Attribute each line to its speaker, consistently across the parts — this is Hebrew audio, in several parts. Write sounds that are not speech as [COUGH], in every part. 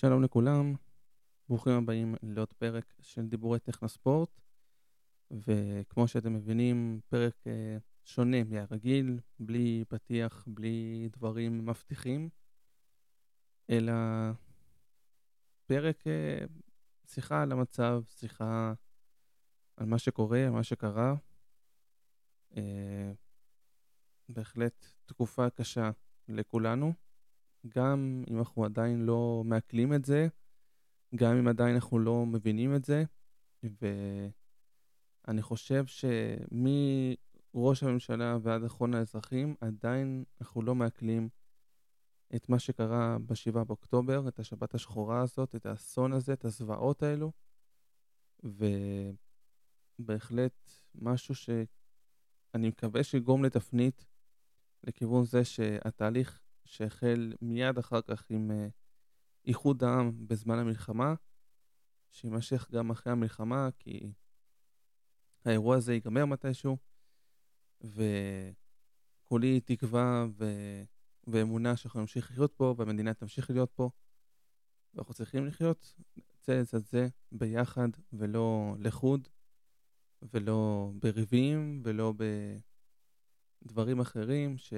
Speaker 1: שלום לכולם, ברוכים הבאים לעוד פרק של דיבורי טכנוספורט. וכמו שאתם מבינים פרק uh, שונה מהרגיל, בלי פתיח, בלי דברים מבטיחים אלא פרק uh, שיחה על המצב, שיחה על מה שקורה, על מה שקרה. uh, בהחלט תקופה קשה לכולנו גם אם אנחנו עדיין לא מעכלים את זה, גם אם עדיין אנחנו לא מבינים את זה, ואני חושב שמראש הממשלה ועד אחרון האזרחים, עדיין אנחנו לא מעכלים את מה שקרה ב-7 באוקטובר, את השבת השחורה הזאת, את האסון הזה, את הזוועות האלו, ובהחלט משהו שאני מקווה שיגרום לתפנית לכיוון זה שהתהליך שהחל מיד אחר כך עם uh, איחוד העם בזמן המלחמה, שיימשך גם אחרי המלחמה, כי האירוע הזה ייגמר מתישהו, וכולי תקווה ו... ואמונה שאנחנו נמשיך לחיות פה, והמדינה תמשיך להיות פה, ואנחנו צריכים לחיות זה לצד זה ביחד, ולא לחוד, ולא בריבים, ולא בדברים אחרים, ש...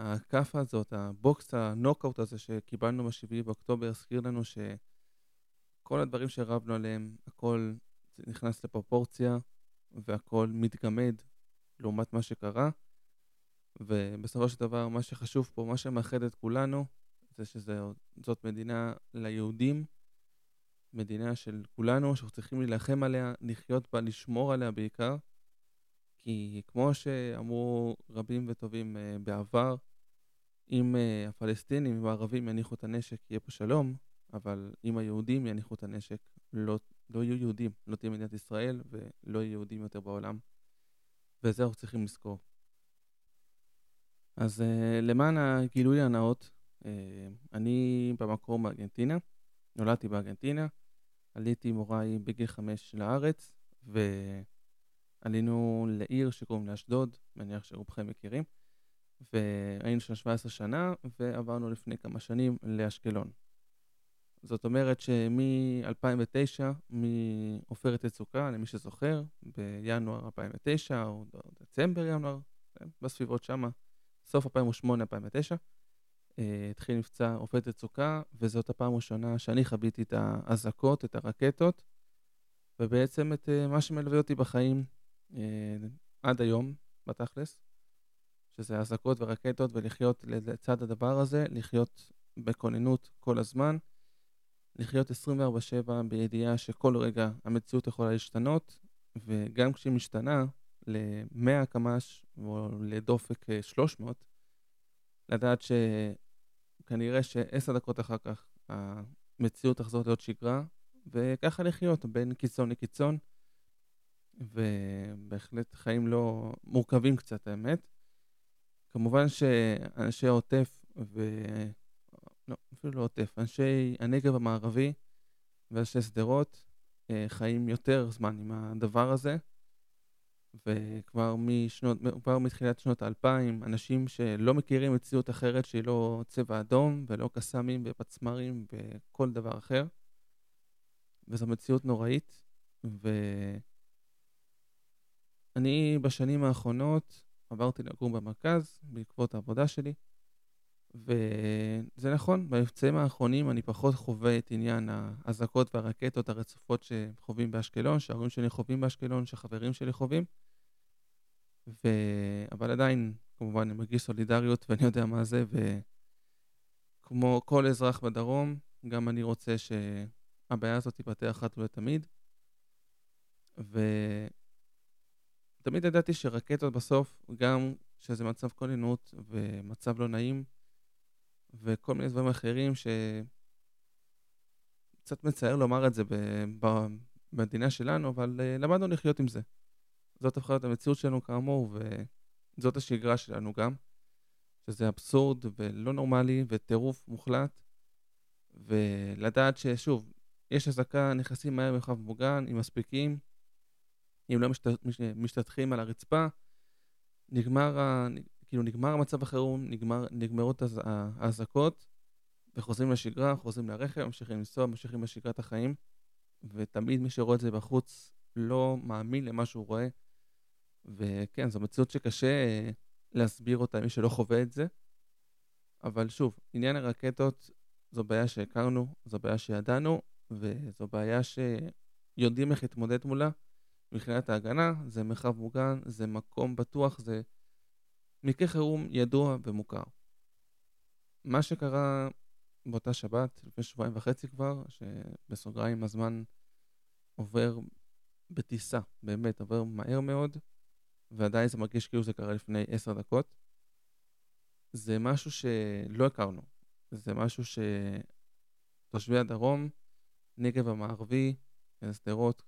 Speaker 1: הכאפה הזאת, הבוקס, הנוקאוט הזה שקיבלנו ב-7 באוקטובר, הזכיר לנו שכל הדברים שרבנו עליהם, הכל נכנס לפרופורציה והכל מתגמד לעומת מה שקרה. ובסופו של דבר, מה שחשוב פה, מה שמאחד את כולנו, זה שזאת מדינה ליהודים, מדינה של כולנו, שאנחנו צריכים להילחם עליה, לחיות בה, לשמור עליה בעיקר. כי כמו שאמרו רבים וטובים uh, בעבר, אם uh, הפלסטינים, אם הערבים יניחו את הנשק, יהיה פה שלום, אבל אם היהודים יניחו את הנשק, לא, לא יהיו יהודים, לא תהיה מדינת ישראל ולא יהיו יהודים יותר בעולם. ואת זה אנחנו צריכים לזכור. אז uh, למען הגילוי הנאות, אני במקור מארגנטינה, נולדתי בארגנטינה, עליתי עם הוריי בגיל חמש לארץ, ו... עלינו לעיר שקוראים לאשדוד, מניח שרובכם מכירים, והיינו שם 17 שנה, ועברנו לפני כמה שנים לאשקלון. זאת אומרת שמ-2009, מעופרת יצוקה, למי שזוכר, בינואר 2009 או דצמבר ינואר, כן, בסביבות שמה, סוף 2008-2009, אה, התחיל מבצע עופרת יצוקה, וזאת הפעם הראשונה שאני חוויתי את האזעקות, את הרקטות, ובעצם את אה, מה שמלווה אותי בחיים עד היום, בתכלס, שזה אזעקות ורקטות, ולחיות לצד הדבר הזה, לחיות בכוננות כל הזמן, לחיות 24/7 בידיעה שכל רגע המציאות יכולה להשתנות, וגם כשהיא משתנה ל-100 קמ"ש או לדופק 300, לדעת שכנראה שעשר דקות אחר כך המציאות תחזור להיות שגרה, וככה לחיות בין קיצון לקיצון. ובהחלט חיים לא מורכבים קצת, האמת. כמובן שאנשי העוטף ו... לא, אפילו לא עוטף, אנשי הנגב המערבי ואנשי שדרות אה, חיים יותר זמן עם הדבר הזה. וכבר משנות, כבר מתחילת שנות האלפיים, אנשים שלא מכירים מציאות אחרת שהיא לא צבע אדום ולא קסאמים ופצמ"רים וכל דבר אחר. וזו מציאות נוראית, ו... אני בשנים האחרונות עברתי לגור במרכז בעקבות העבודה שלי, וזה נכון, במבצעים האחרונים אני פחות חווה את עניין האזעקות והרקטות הרצופות שחווים באשקלון, שההורים שלי חווים באשקלון, שחברים שלי חווים, ו... אבל עדיין, כמובן, אני מרגיש סולידריות ואני יודע מה זה, וכמו כל אזרח בדרום, גם אני רוצה שהבעיה הזאת תיפתח אחת ולתמיד. ו... תמיד ידעתי שרקטות בסוף, גם שזה מצב כוננות ומצב לא נעים, וכל מיני דברים אחרים שקצת מצער לומר את זה במדינה שלנו, אבל uh, למדנו לחיות עם זה. זאת להיות המציאות שלנו כאמור, וזאת השגרה שלנו גם, שזה אבסורד ולא נורמלי וטירוף מוחלט, ולדעת ששוב, יש אזעקה, נכנסים מהר במרחב מוגן, עם מספיקים, אם לא משת, משתטחים על הרצפה, נגמר, ה, כאילו נגמר המצב החירום, נגמר, נגמרות האזעקות, וחוזרים לשגרה, חוזרים לרכב, ממשיכים לנסוע, ממשיכים בשגרת החיים, ותמיד מי שרואה את זה בחוץ לא מאמין למה שהוא רואה. וכן, זו מציאות שקשה אה, להסביר אותה מי שלא חווה את זה. אבל שוב, עניין הרקטות זו בעיה שהכרנו, זו בעיה שידענו, וזו בעיה שיודעים איך להתמודד מולה. מבחינת ההגנה, זה מרחב מוגן, זה מקום בטוח, זה מקרה חירום ידוע ומוכר. מה שקרה באותה שבת, לפני שבועיים וחצי כבר, שבסוגריים הזמן עובר בטיסה, באמת, עובר מהר מאוד, ועדיין זה מרגיש כאילו זה קרה לפני עשר דקות. זה משהו שלא הכרנו. זה משהו שתושבי הדרום, נגב המערבי, שדרות,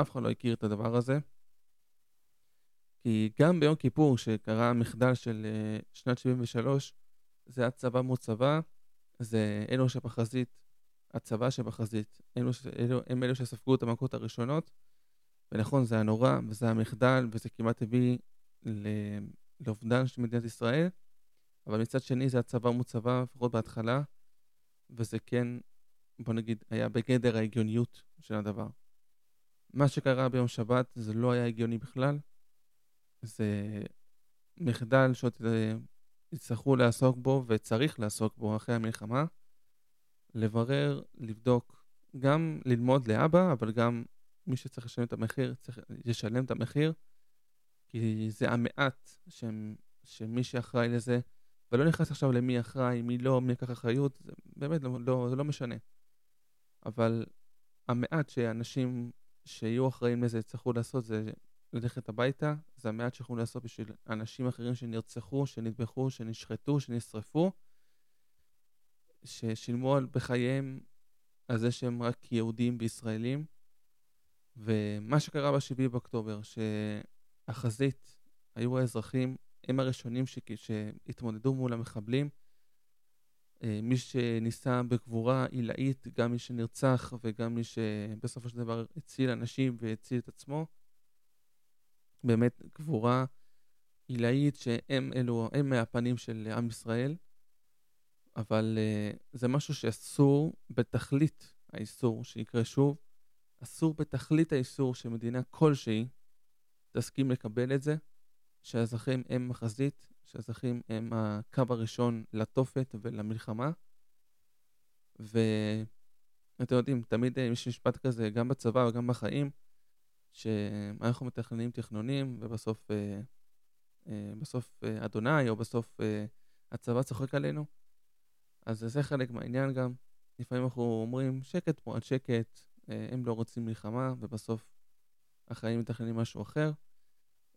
Speaker 1: אף אחד לא הכיר את הדבר הזה. כי גם ביום כיפור, שקרה המחדל של אה, שנת 73, זה היה צבא מול צבא, זה אלו שבחזית, הצבא שבחזית, אלו, אלו, הם אלו שספגו את המכות הראשונות. ונכון, זה היה נורא, וזה היה מחדל, וזה כמעט הביא לאובדן של מדינת ישראל, אבל מצד שני זה הצבא מול צבא, לפחות בהתחלה, וזה כן, בוא נגיד, היה בגדר ההגיוניות של הדבר. מה שקרה ביום שבת זה לא היה הגיוני בכלל, זה מחדל שעוד אה, יצטרכו לעסוק בו וצריך לעסוק בו אחרי המלחמה, לברר, לבדוק, גם ללמוד לאבא, אבל גם מי שצריך לשלם את המחיר, צריך לשלם את המחיר, כי זה המעט שהם, שמי שאחראי לזה, ולא נכנס עכשיו למי אחראי, מי לא, מי לקח אחריות, זה באמת לא, לא, זה לא משנה. אבל המעט שאנשים שיהיו אחראים לזה יצטרכו לעשות זה ללכת הביתה, זה המעט שיכולים לעשות בשביל אנשים אחרים שנרצחו, שנטבחו, שנשחטו, שנשרפו, ששילמו בחייהם על זה שהם רק יהודים וישראלים. ומה שקרה ב-7 באוקטובר, שהחזית היו האזרחים, הם הראשונים ש... שהתמודדו מול המחבלים. אה, מי שניסה בגבורה עילאית, גם מי שנרצח וגם מי שבסופו של דבר הציל אנשים והציל את עצמו. באמת גבורה עילאית שהם אלו, הם מהפנים של עם ישראל. אבל uh, זה משהו שאסור בתכלית האיסור שיקרה שוב. אסור בתכלית האיסור שמדינה כלשהי תסכים לקבל את זה, שהאזרחים הם החזית, שהאזרחים הם הקו הראשון לתופת ולמלחמה. ואתם יודעים, תמיד יש משפט כזה, גם בצבא וגם בחיים, שאנחנו מתכננים תכנונים, ובסוף אה, אה, בסוף אה, אדוני, או בסוף אה, הצבא צוחק עלינו. אז זה חלק מהעניין גם. לפעמים אנחנו אומרים, שקט פה עד שקט, אה, הם לא רוצים מלחמה, ובסוף החיים מתכננים משהו אחר.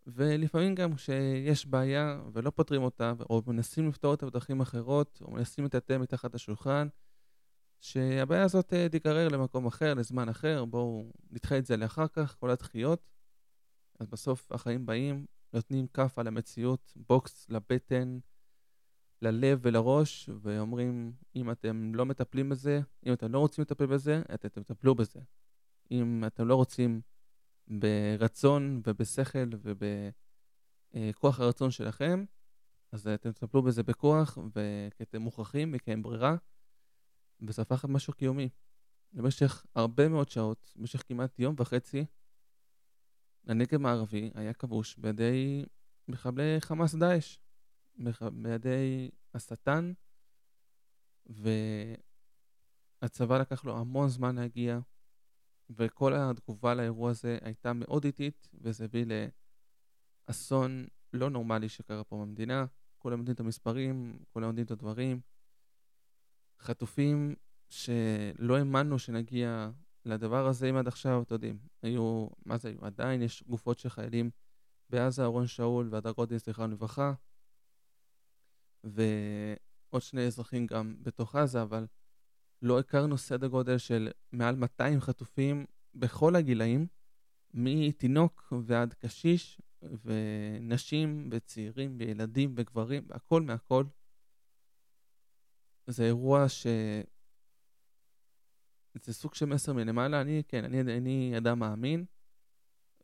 Speaker 1: ולפעמים גם כשיש בעיה ולא פותרים אותה, או מנסים לפתור אותה בדרכים אחרות, או מנסים לטאטא מתחת לשולחן, שהבעיה הזאת אה, תיגרר למקום אחר, לזמן אחר, בואו נדחה את זה לאחר כך, כל הדחיות. אז בסוף החיים באים, נותנים כף על המציאות, בוקס לבטן, ללב ולראש, ואומרים, אם אתם לא מטפלים בזה, אם אתם לא רוצים לטפל בזה, אתם תטפלו בזה. אם אתם לא רוצים ברצון ובשכל ובכוח הרצון שלכם, אז אתם תטפלו בזה בכוח, וכי אתם מוכרחים וכי אין ברירה, וזה הפך למשהו קיומי. במשך הרבה מאוד שעות, במשך כמעט יום וחצי, הנגב המערבי היה כבוש בידי מחבלי חמאס דאעש. בידי השטן, והצבא לקח לו המון זמן להגיע, וכל התגובה לאירוע הזה הייתה מאוד איטית, וזה הביא לאסון לא נורמלי שקרה פה במדינה. כולם יודעים את המספרים, כולם יודעים את הדברים. חטופים שלא האמנו שנגיע לדבר הזה, אם עד עכשיו, אתם יודעים, היו, מה זה היו? עדיין יש גופות של חיילים בעזה, אורון שאול והדר גודין, זכרם לברכה, ועוד שני אזרחים גם בתוך עזה, אבל לא הכרנו סדר גודל של מעל 200 חטופים בכל הגילאים, מתינוק ועד קשיש, ונשים וצעירים וילדים וגברים, הכל מהכל. זה אירוע ש... זה סוג של מסר מלמעלה. אני, כן, אני, אני אדם מאמין,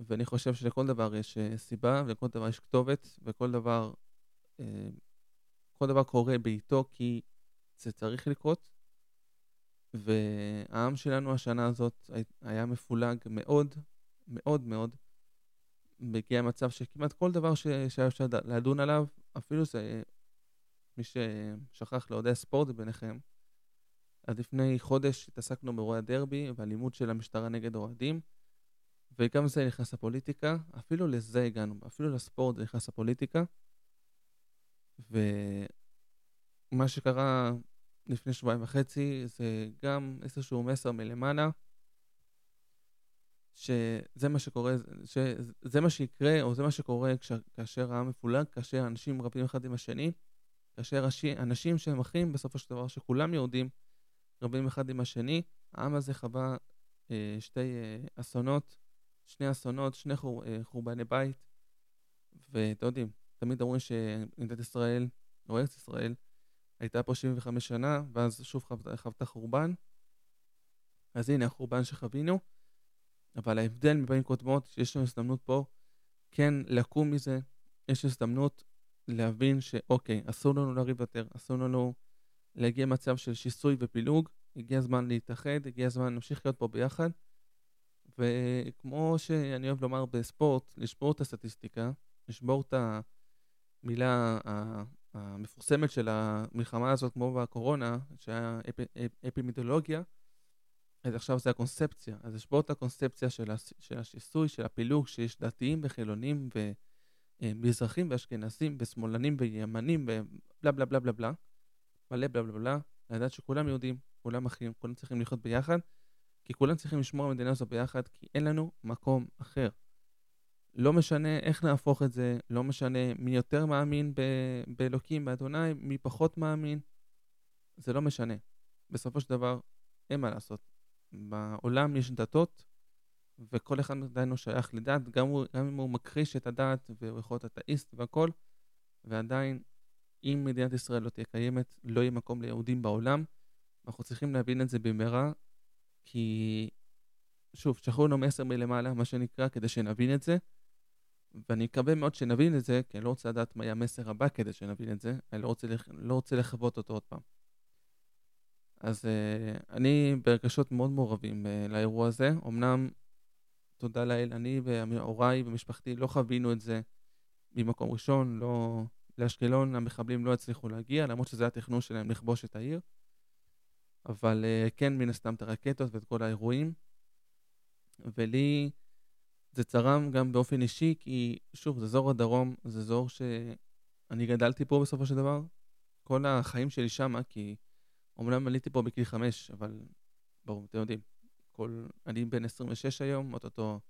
Speaker 1: ואני חושב שלכל דבר יש אה, סיבה, ולכל דבר יש כתובת, וכל דבר אה, כל דבר קורה בעיתו כי זה צריך לקרות. והעם שלנו השנה הזאת היה מפולג מאוד, מאוד מאוד. והגיע מצב שכמעט כל דבר שהיה אפשר לדון עליו, אפילו זה, מי ששכח לאוהדי הספורט ביניכם, אז לפני חודש התעסקנו באירועי הדרבי ואלימות של המשטרה נגד אוהדים, וגם זה נכנס לפוליטיקה, אפילו לזה הגענו, אפילו לספורט זה נכנס לפוליטיקה. ומה שקרה לפני שבועיים וחצי זה גם איזשהו מסר מלמעלה, שזה מה שקורה, שזה מה שיקרה, או זה מה שקורה כש, כאשר העם מפולג, כאשר אנשים רבים אחד עם השני, כאשר אנשים שהם אחים, בסופו של דבר, שכולם יהודים, רבים אחד עם השני, העם הזה חווה אה, שתי אה, אסונות, שני אסונות, שני חור, אה, חורבני בית, ואתם יודעים, תמיד אומרים שמדינת ישראל, או ארץ ישראל, הייתה פה 75 שנה, ואז שוב חוותה, חוותה חורבן. אז הנה החורבן שחווינו, אבל ההבדל מבין קודמות, שיש לנו הזדמנות פה כן לקום מזה, יש הזדמנות להבין שאוקיי, אסור לנו לריב יותר, אסור לנו להגיע למצב של שיסוי ופילוג, הגיע הזמן להתאחד, הגיע הזמן להמשיך להיות פה ביחד. וכמו שאני אוהב לומר בספורט, לשבור את הסטטיסטיקה, לשבור את המילה המפורסמת של המלחמה הזאת, כמו בקורונה, שהיה אפ, אפ, אפימידולוגיה, אז עכשיו זה הקונספציה. אז לשבור את הקונספציה של, הש, של השיסוי, של הפילוג, שיש דתיים וחילונים ומזרחים ואשכנזים ושמאלנים וימנים ובלה בלה בלה בלה בלה, מלא בלה בלה בלה, לדעת שכולם יהודים, כולם אחים, כולם צריכים לחיות ביחד, כי כולם צריכים לשמור על המדינה הזו ביחד, כי אין לנו מקום אחר. לא משנה איך נהפוך את זה, לא משנה מי יותר מאמין ב- באלוקים, באדוני, מי פחות מאמין, זה לא משנה. בסופו של דבר, אין מה לעשות. בעולם יש דתות, וכל אחד עדיין הוא שייך לדת, גם, הוא, גם אם הוא מכחיש את הדת, והוא יכול להיות אתאיסט והכל, ועדיין, אם מדינת ישראל לא תהיה קיימת, לא יהיה מקום ליהודים בעולם. אנחנו צריכים להבין את זה במהרה, כי שוב, שלחו לנו מסר מלמעלה, מה שנקרא, כדי שנבין את זה. ואני מקווה מאוד שנבין את זה, כי אני לא רוצה לדעת מה יהיה המסר הבא כדי שנבין את זה, אני לא רוצה, לח... לא רוצה לחוות אותו עוד פעם. אז uh, אני ברגשות מאוד מעורבים uh, לאירוע הזה. אמנם, תודה לאל, אני והוריי ומשפחתי לא חווינו את זה ממקום ראשון, לא... לאשקלון המחבלים לא הצליחו להגיע, למרות שזה היה תכנון שלהם לכבוש את העיר. אבל uh, כן, מן הסתם את הרקטות ואת כל האירועים. ולי זה צרם גם באופן אישי, כי שוב, זה אזור הדרום, זה אזור שאני גדלתי פה בסופו של דבר. כל החיים שלי שמה, כי אומנם עליתי פה בגיל חמש, אבל ברור, אתם יודעים, כל... אני בן 26 היום, אוטוטו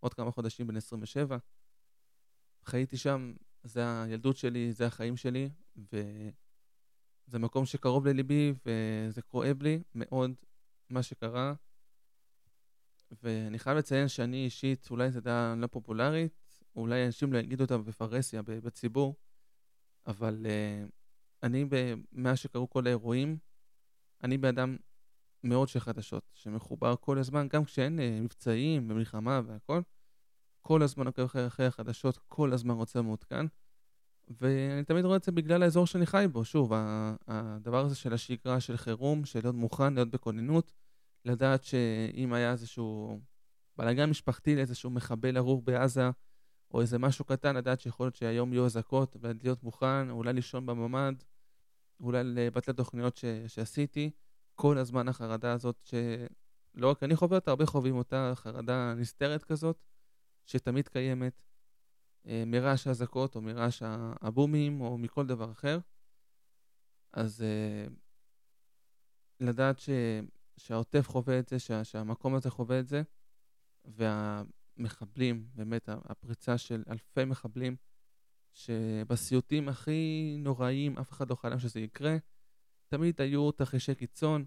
Speaker 1: עוד כמה חודשים בן 27. חייתי שם, זה הילדות שלי, זה החיים שלי, וזה מקום שקרוב לליבי, וזה כואב לי מאוד מה שקרה. ואני חייב לציין שאני אישית, אולי זו דעה לא פופולרית, אולי אנשים לא יגידו אותה בפרהסיה, בציבור, אבל uh, אני, מאז שקרו כל האירועים, אני באדם מאוד של חדשות, שמחובר כל הזמן, גם כשאין uh, מבצעים ומלחמה והכל, כל הזמן עוקב אחרי, אחרי החדשות, כל הזמן רוצה מעודכן. ואני תמיד רואה את זה בגלל האזור שאני חי בו. שוב, הדבר הזה של השגרה, של חירום, של להיות מוכן, להיות בכוננות, לדעת שאם היה איזשהו בלאגן משפחתי לאיזשהו מחבל ארור בעזה, או איזה משהו קטן, לדעת שיכול להיות שהיום יהיו אזעקות, ולהיות מוכן, אולי לישון בממ"ד, אולי לבטל תוכניות ש- שעשיתי. כל הזמן החרדה הזאת, שלא רק אני חווה אותה, הרבה חווים אותה, חרדה נסתרת כזאת, שתמיד קיימת, אה, מרעש האזעקות, או מרעש הבומים, או מכל דבר אחר. אז אה, לדעת ש... שהעוטף חווה את זה, שה, שהמקום הזה חווה את זה, והמחבלים, באמת הפריצה של אלפי מחבלים, שבסיוטים הכי נוראיים אף אחד לא חלם שזה יקרה, תמיד היו תרחישי קיצון,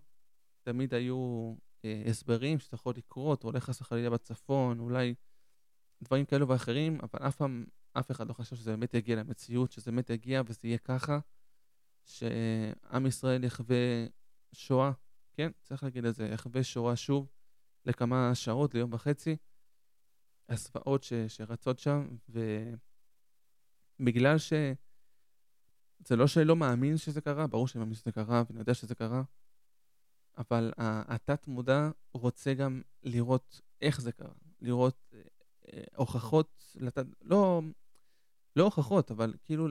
Speaker 1: תמיד היו אה, הסברים שזה יכול לקרות, אולי חס וחלילה בצפון, אולי דברים כאלו ואחרים, אבל אף פעם, אף אחד לא חשב שזה באמת יגיע למציאות, שזה באמת יגיע וזה יהיה ככה, שעם ישראל יחווה שואה כן, צריך להגיד את זה, יחווה שורה שוב לכמה שעות, ליום וחצי, הזוועות ש, שרצות שם, ובגלל ש... זה לא שאני לא מאמין שזה קרה, ברור שאני מאמין שזה קרה, ואני יודע שזה קרה, אבל התת מודע רוצה גם לראות איך זה קרה, לראות אה, אה, הוכחות, לתת, לא, לא הוכחות, אבל כאילו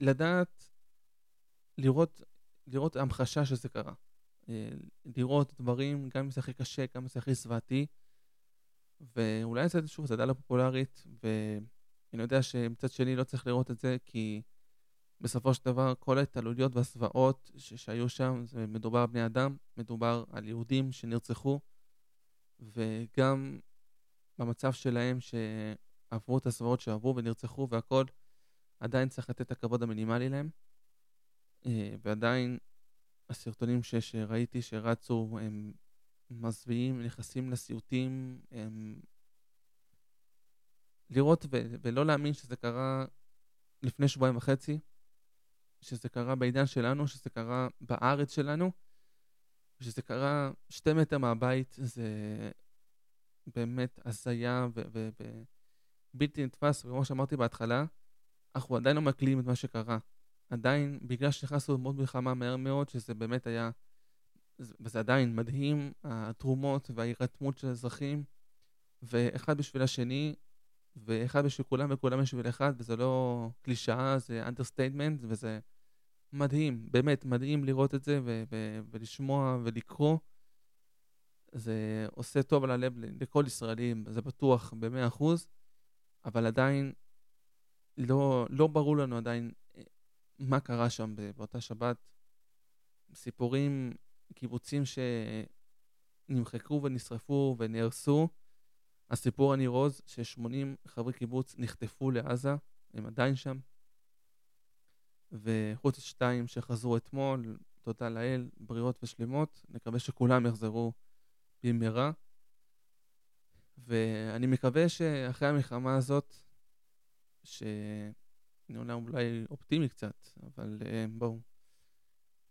Speaker 1: לדעת, לראות, לראות המחשה שזה קרה. אה, לראות דברים, גם אם זה הכי קשה, גם אם זה הכי זוועתי. ואולי זה שוב, זה לא פופולרית, ואני יודע שמצד שני לא צריך לראות את זה, כי בסופו של דבר כל ההתעללויות והזוועות שהיו שם, זה מדובר על בני אדם, מדובר על יהודים שנרצחו, וגם במצב שלהם שעברו את הזוועות שעברו ונרצחו והכל, עדיין צריך לתת את הכבוד המינימלי להם, אה, ועדיין הסרטונים ש, שראיתי שרצו הם מזוויעים, נכנסים לסיוטים, הם... לראות ו- ולא להאמין שזה קרה לפני שבועיים וחצי, שזה קרה בעידן שלנו, שזה קרה בארץ שלנו, שזה קרה שתי מטר מהבית, זה באמת הזיה ובלתי נתפס, וכמו שאמרתי בהתחלה, אנחנו עדיין לא מעכלים את מה שקרה. עדיין, בגלל שנכנסנו ל mode מלחמה מהר מאוד, שזה באמת היה, וזה עדיין מדהים, התרומות וההירתמות של האזרחים, ואחד בשביל השני, ואחד בשביל כולם וכולם בשביל אחד, וזה לא קלישאה, זה understatement, וזה מדהים, באמת מדהים לראות את זה ו- ו- ולשמוע ולקרוא. זה עושה טוב על הלב לכל ישראלי, זה בטוח במאה אחוז, אבל עדיין לא, לא ברור לנו עדיין מה קרה שם באותה שבת. סיפורים, קיבוצים שנמחקו ונשרפו ונהרסו. הסיפור הניר עוז, ש-80 חברי קיבוץ נחטפו לעזה, הם עדיין שם. וחוץ שתיים שחזרו אתמול, תודה לאל, בריאות ושלמות. נקווה שכולם יחזרו במהרה. ואני מקווה שאחרי המלחמה הזאת, שאני אומנם אולי אופטימי קצת, אבל uh, בואו.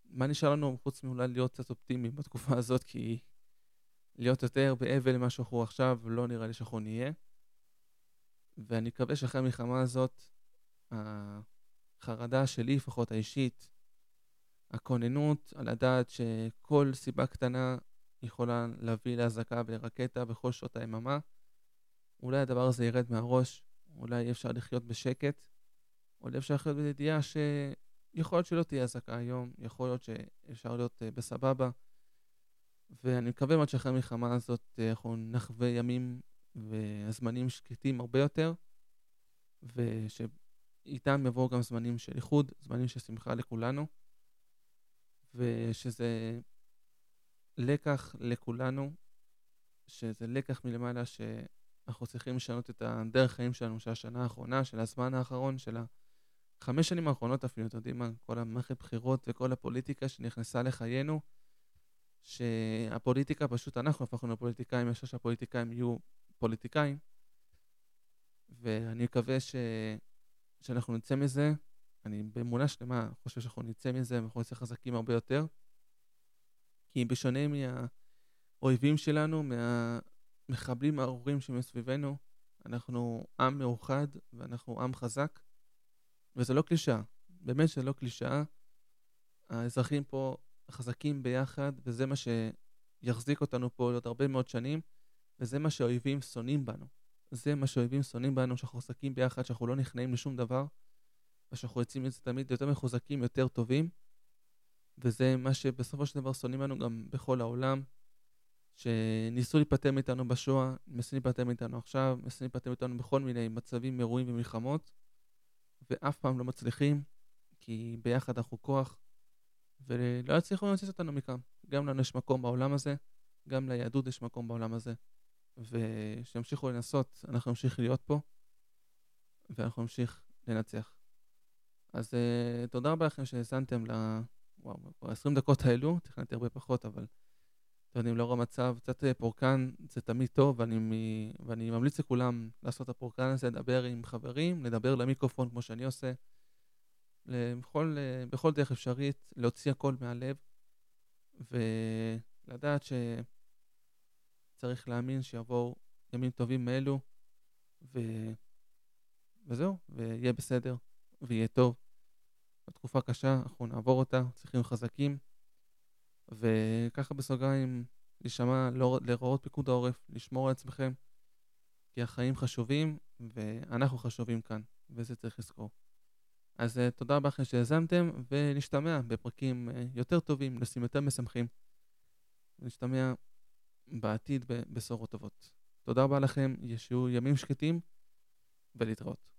Speaker 1: מה נשאר לנו חוץ מאולי להיות קצת אופטימיים בתקופה [LAUGHS] הזאת, כי להיות יותר באבל ממה שאנחנו עכשיו, לא נראה לי שאנחנו נהיה. ואני מקווה שאחרי המלחמה הזאת, החרדה שלי, לפחות האישית, הכוננות על הדעת שכל סיבה קטנה יכולה להביא לאזעקה ולרקטה בכל שעות היממה, אולי הדבר הזה ירד מהראש, אולי אפשר לחיות בשקט, אולי אפשר לחיות בידיעה שיכול להיות שלא תהיה אזעקה היום, יכול להיות שאפשר להיות uh, בסבבה, ואני מקווה מאוד שאחרי המלחמה הזאת uh, אנחנו נחווה ימים וזמנים שקטים הרבה יותר, ושאיתם יבואו גם זמנים של איחוד, זמנים של שמחה לכולנו, ושזה לקח לכולנו, שזה לקח מלמעלה ש... אנחנו צריכים לשנות את הדרך חיים שלנו של השנה האחרונה, של הזמן האחרון, של החמש שנים האחרונות אפילו, אתם יודעים מה, כל המערכת בחירות וכל הפוליטיקה שנכנסה לחיינו, שהפוליטיקה פשוט, אנחנו הפכנו לפוליטיקאים, יש שהפוליטיקאים יהיו פוליטיקאים, ואני מקווה ש... שאנחנו נצא מזה, אני באמונה שלמה חושב שאנחנו נצא מזה ואנחנו נצא חזקים הרבה יותר, כי בשונה מהאויבים שלנו, מה... המחבלים הארורים שמסביבנו, אנחנו עם מאוחד ואנחנו עם חזק, וזה לא קלישאה, באמת שזה לא קלישאה. האזרחים פה חזקים ביחד, וזה מה שיחזיק אותנו פה עוד הרבה מאוד שנים, וזה מה שהאויבים שונאים בנו. זה מה שהאויבים שונאים בנו, שאנחנו חזקים ביחד, שאנחנו לא נכנעים לשום דבר, ושאנחנו יוצאים מזה תמיד יותר מחוזקים, יותר טובים, וזה מה שבסופו של דבר שונאים לנו גם בכל העולם, שניסו להיפטר מאיתנו בשואה, מנסים להיפטר מאיתנו עכשיו, מנסים להיפטר מאיתנו בכל מיני מצבים, אירועים ומלחמות, ואף פעם לא מצליחים, כי ביחד אנחנו כוח, ולא יצליחו להוציא אותנו מכאן. גם לנו יש מקום בעולם הזה, גם ליהדות יש מקום בעולם הזה, ושימשיכו לנסות, אנחנו נמשיך להיות פה, ואנחנו נמשיך לנצח. אז uh, תודה רבה לכם שהאזנתם ל... וואו, 20 דקות האלו, תכננתי הרבה פחות, אבל... אתם יודעים, לאור המצב, קצת אה, פורקן זה תמיד טוב, ואני, ואני ממליץ לכולם לעשות את הפורקן הזה, לדבר עם חברים, לדבר למיקרופון כמו שאני עושה, בכל, אה, בכל דרך אפשרית, להוציא הכל מהלב, ולדעת שצריך להאמין שיבואו ימים טובים מאלו, ו... וזהו, ויהיה בסדר, ויהיה טוב. בתקופה קשה, אנחנו נעבור אותה, צריכים חזקים. וככה בסוגריים, להישמע להוראות פיקוד העורף, לשמור על עצמכם, כי החיים חשובים ואנחנו חשובים כאן, וזה צריך לזכור. אז uh, תודה רבה לכם שהאזנתם, ונשתמע בפרקים uh, יותר טובים, נושאים יותר משמחים. נשתמע בעתיד בבשורות טובות. תודה רבה לכם, ישיו ימים שקטים, ולהתראות.